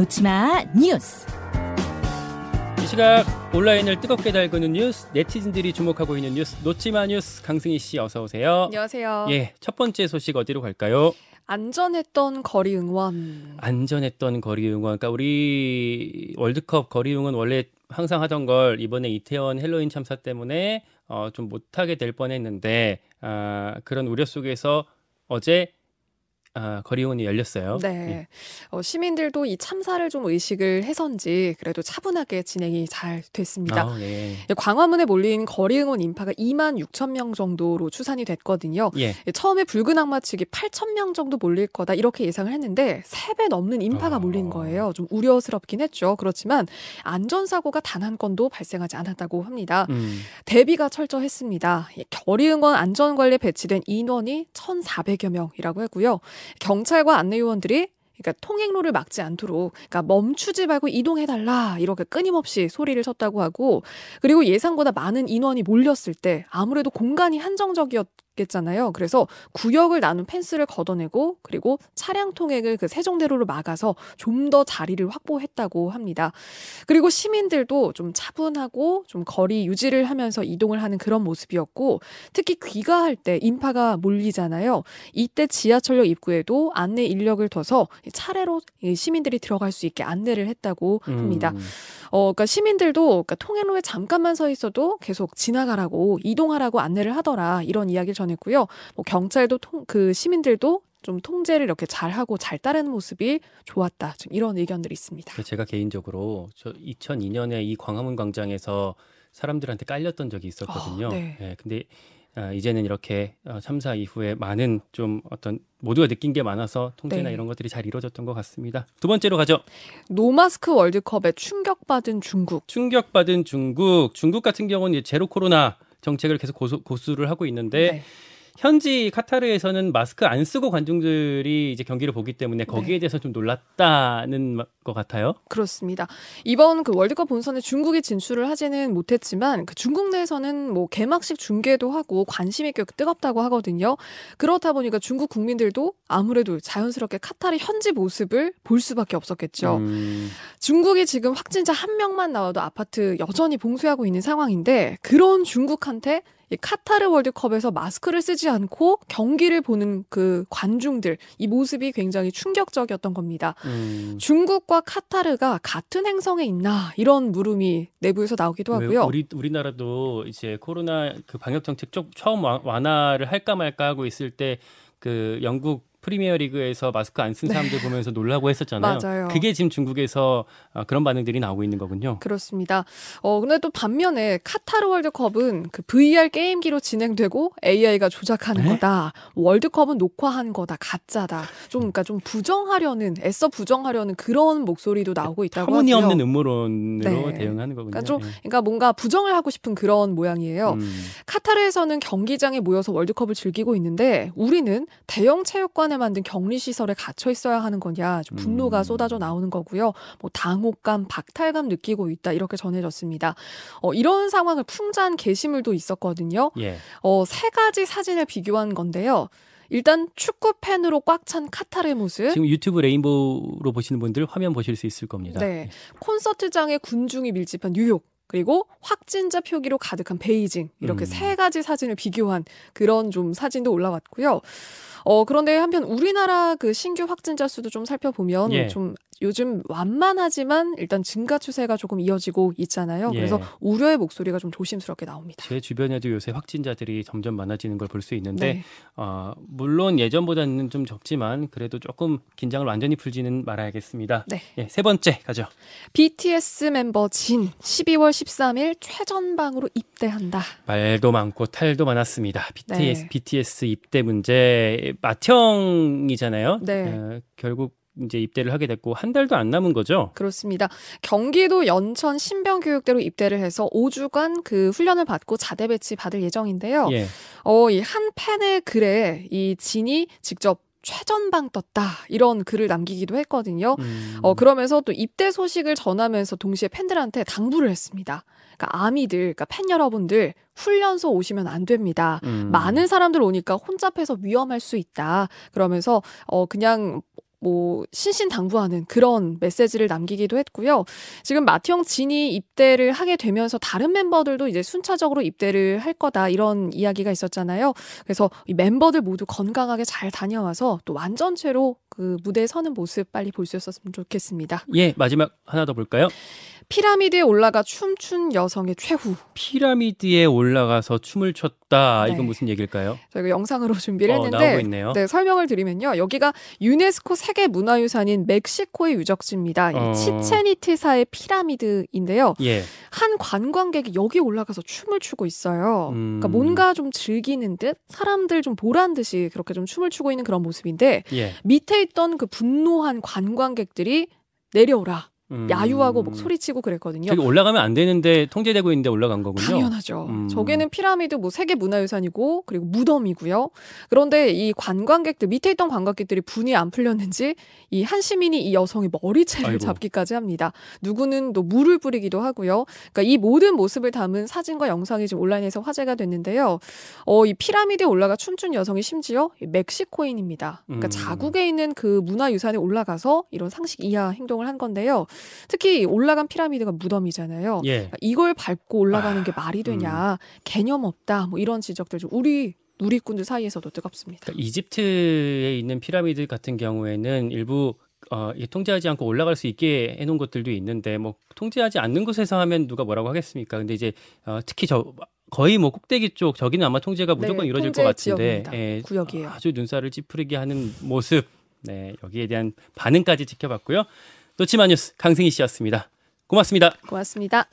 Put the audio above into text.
놓치마 뉴스. 이 시각 온라인을 뜨겁게 달구는 뉴스, 네티즌들이 주목하고 있는 뉴스, 놓치마 뉴스 강승희 씨 어서 오세요. 안녕하세요. 예, 첫 번째 소식 어디로 갈까요? 안전했던 거리 응원. 안전했던 거리 응원. 그러니까 우리 월드컵 거리 응원 원래 항상 하던 걸 이번에 이태원 헬로윈 참사 때문에 어, 좀 못하게 될 뻔했는데 아, 그런 우려 속에서 어제 아, 거리원이 열렸어요. 네. 예. 어, 시민들도 이 참사를 좀 의식을 해서인지 그래도 차분하게 진행이 잘 됐습니다. 아, 예. 예, 광화문에 몰린 거리 응원 인파가 2만 6천 명 정도로 추산이 됐거든요. 예. 예, 처음에 붉은 악마 측이 8천 명 정도 몰릴 거다 이렇게 예상을 했는데 3배 넘는 인파가 어. 몰린 거예요. 좀 우려스럽긴 했죠. 그렇지만 안전사고가 단 한 건도 발생하지 않았다고 합니다. 음. 대비가 철저했습니다. 예, 거리응원 안전관리에 배치된 인원이 1,400여 명이라고 했고요. 경찰과 안내요원들이 그러니까 통행로를 막지 않도록 그러니까 멈추지 말고 이동해 달라 이렇게 끊임없이 소리를 쳤다고 하고 그리고 예상보다 많은 인원이 몰렸을 때 아무래도 공간이 한정적이었 겠잖아요. 그래서 구역을 나눈 펜스를 걷어내고 그리고 차량 통행을 그 세종대로로 막아서 좀 더 자리를 확보했다고 합니다. 그리고 시민들도 좀 차분하고 좀 거리 유지를 하면서 이동을 하는 그런 모습이었고 특히 귀가할 때 인파가 몰리잖아요. 이때 지하철역 입구에도 안내 인력을 둬서 차례로 이 시민들이 들어갈 수 있게 안내를 했다고 합니다. 음. 어, 그러니까 시민들도 그러니까 통행로에 잠깐만 서 있어도 계속 지나가라고 이동하라고 안내를 하더라 이런 이야기를 전 했고요. 뭐 경찰도 통, 그 시민들도 좀 통제를 이렇게 잘 하고 잘 따르는 모습이 좋았다. 좀 이런 의견들이 있습니다. 그 제가 개인적으로 저 2002년에 이 광화문 광장에서 사람들한테 깔렸던 적이 있었거든요. 아, 네. 예, 근데 아, 이제는 이렇게 어, 참사 이후에 많은 좀 어떤 모두가 느낀 게 많아서 통제나 네. 이런 것들이 잘 이루어졌던 것 같습니다. 두 번째로 가죠. 노마스크 월드컵에 충격받은 중국. 충격받은 중국. 중국 같은 경우는 제로 코로나 정책을 계속 고수, 고수를 하고 있는데 네. 현지 카타르에서는 마스크 안 쓰고 관중들이 이제 경기를 보기 때문에 거기에 네. 대해서 좀 놀랐다는 것 같아요. 그렇습니다. 이번 그 월드컵 본선에 중국이 진출을 하지는 못했지만 그 중국 내에서는 뭐 개막식 중계도 하고 관심이 꽤 뜨겁다고 하거든요. 그렇다 보니까 중국 국민들도 아무래도 자연스럽게 카타르 현지 모습을 볼 수밖에 없었겠죠. 음, 중국이 지금 확진자 한 명만 나와도 아파트 여전히 봉쇄하고 있는 상황인데 그런 중국한테 이 카타르 월드컵에서 마스크를 쓰지 않고 경기를 보는 그 관중들 이 모습이 굉장히 충격적이었던 겁니다. 음. 중국과 카타르가 같은 행성에 있나 이런 물음이 내부에서 나오기도 왜 하고요. 우리 우리나라도 이제 코로나 그 방역 정책 쪽 처음 완- 완화를 할까 말까 하고 있을 때 그 영국 프리미어 리그에서 마스크 안 쓴 사람들 보면서 놀라고 했었잖아요. 네. 맞아요. 그게 지금 중국에서 아, 그런 반응들이 나오고 있는 거군요. 그렇습니다. 어, 근데 또 반면에 카타르 월드컵은 그 VR 게임기로 진행되고 AI가 조작하는 네? 거다. 월드컵은 녹화한 거다. 가짜다. 좀, 그러니까 좀 부정하려는, 애써 부정하려는 그런 목소리도 나오고 있다고 하고요. 터무니없는 음모론으로 네. 대응하는 거군요. 그러니까 좀, 예. 그러니까 뭔가 부정을 하고 싶은 그런 모양이에요. 음. 카타르에서는 경기장에 모여서 월드컵을 즐기고 있는데 우리는 대형 체육관 에 만든 격리 시설에 갇혀 있어야 하는 거냐 좀 분노가 음. 쏟아져 나오는 거고요. 뭐 당혹감, 박탈감 느끼고 있다 이렇게 전해졌습니다. 어, 이런 상황을 풍자한 게시물도 있었거든요. 예. 어, 세 가지 사진을 비교한 건데요. 일단 축구 팬으로 꽉 찬 카타르의 모습. 지금 유튜브 레인보우로 보시는 분들 화면 보실 수 있을 겁니다. 네. 콘서트장에 군중이 밀집한 뉴욕. 그리고 확진자 표기로 가득한 베이징 이렇게 음. 세 가지 사진을 비교한 그런 좀 사진도 올라왔고요. 어 그런데 한편 우리나라 그 신규 확진자 수도 좀 살펴보면 예. 좀 요즘 완만하지만 일단 증가 추세가 조금 이어지고 있잖아요. 예. 그래서 우려의 목소리가 좀 조심스럽게 나옵니다. 제 주변에도 요새 확진자들이 점점 많아지는 걸 볼 수 있는데 네. 어, 물론 예전보다는 좀 적지만 그래도 조금 긴장을 완전히 풀지는 말아야겠습니다. 네. 예, 세 번째 가죠. BTS 멤버 진 12월 13일 최전방으로 입대한다. 말도 많고 탈도 많았습니다. BTS, 네. BTS 입대 문제 맏형이잖아요. 네. 어, 결국 이제 입대를 하게 됐고 한 달도 안 남은 거죠. 그렇습니다. 경기도 연천 신병교육대로 입대를 해서 5주간 그 훈련을 받고 자대 배치 받을 예정인데요. 예. 어, 이 한 팬의 글에 이 진이 직접 최전방 떴다 이런 글을 남기기도 했거든요. 음, 어 그러면서 또 입대 소식을 전하면서 동시에 팬들한테 당부를 했습니다. 그러니까 아미들, 그러니까 팬 여러분들 훈련소 오시면 안 됩니다. 음, 많은 사람들 오니까 혼잡해서 위험할 수 있다. 그러면서 어 그냥 뭐 신신당부하는 그런 메시지를 남기기도 했고요. 지금 마티형 진이 입대를 하게 되면서 다른 멤버들도 이제 순차적으로 입대를 할 거다 이런 이야기가 있었잖아요. 그래서 이 멤버들 모두 건강하게 잘 다녀와서 또 완전체로 그 무대에 서는 모습 빨리 볼 수 있었으면 좋겠습니다. 예, 마지막 하나 더 볼까요? 피라미드에 올라가 춤춘 여성의 최후. 피라미드에 올라가서 춤을 췄다. 네. 이건 무슨 얘기일까요? 저희가 영상으로 준비를 어, 했는데 나오고 있네요. 네, 설명을 드리면요. 여기가 유네스코 세계 문화유산인 멕시코의 유적지입니다. 어. 이 치체니트사의 피라미드인데요. 예. 한 관광객이 여기 올라가서 춤을 추고 있어요. 음. 그러니까 뭔가 좀 즐기는 듯 사람들 좀 보란 듯이 그렇게 좀 춤을 추고 있는 그런 모습인데 예. 밑에 있던 그 분노한 관광객들이 내려오라. 음. 야유하고 막 소리치고 그랬거든요. 저기 올라가면 안 되는데 통제되고 있는데 올라간 거군요. 당연하죠. 음. 저게는 피라미드 뭐 세계 문화유산이고 그리고 무덤이고요. 그런데 이 관광객들 밑에 있던 관광객들이 분이 안 풀렸는지 이 한 시민이 이 여성의 머리채를 아이고. 잡기까지 합니다. 누구는 또 물을 뿌리기도 하고요. 그러니까 이 모든 모습을 담은 사진과 영상이 지금 온라인에서 화제가 됐는데요. 어, 이 피라미드에 올라가 춤춘 여성이 심지어 이 멕시코인입니다. 그러니까 음. 자국에 있는 그 문화유산에 올라가서 이런 상식 이하 행동을 한 건데요. 특히 올라간 피라미드가 무덤이잖아요. 예. 그러니까 이걸 밟고 올라가는 아, 게 말이 되냐 개념 없다 뭐 이런 지적들 좀 우리 누리꾼들 사이에서도 뜨겁습니다. 그러니까 이집트에 있는 피라미드 같은 경우에는 일부 어, 통제하지 않고 올라갈 수 있게 해놓은 것들도 있는데 뭐 통제하지 않는 곳에서 하면 누가 뭐라고 하겠습니까? 근데 이제 어, 특히 저 거의 뭐 꼭대기 쪽 저기는 아마 통제가 무조건 네, 이루어질 통제 것 같은데 지역입니다. 예, 구역이에요. 아주 눈살을 찌푸리게 하는 모습 네 여기에 대한 반응까지 지켜봤고요. 놓치마 뉴스 강승희 씨였습니다. 고맙습니다. 고맙습니다.